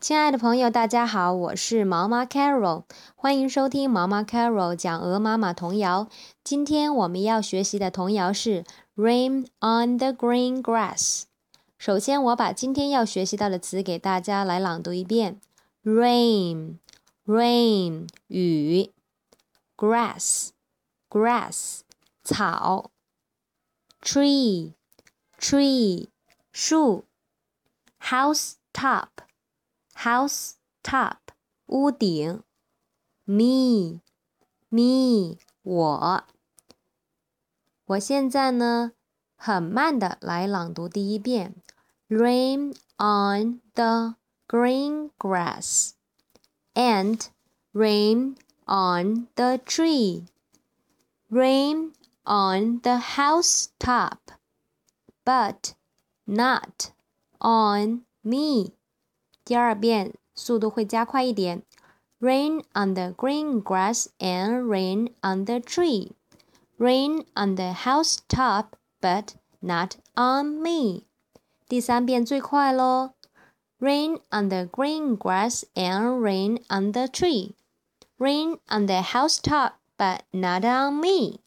亲爱的朋友，大家好，我是毛妈 Carol，欢迎收听毛妈 Carol 讲鹅妈妈童谣。今天我们要学习的童谣是《Rain on the Green Grass》。首先，我把今天要学习到的词给大家来朗读一遍：Rain，Rain，雨；Grass，Grass，草；Tree，Tree，树；House top。house top 屋顶，me me 我，我现在呢很慢的来朗读第一遍，rain on the green grass and rain on the tree, rain on the house top, but not on me. 第二遍速度会加快一点。Rain on the green grass and rain on the tree. Rain on the house top, but not on me. 第三遍最快喽。Rain on the green grass and rain on the tree. Rain on the house top, but not on me.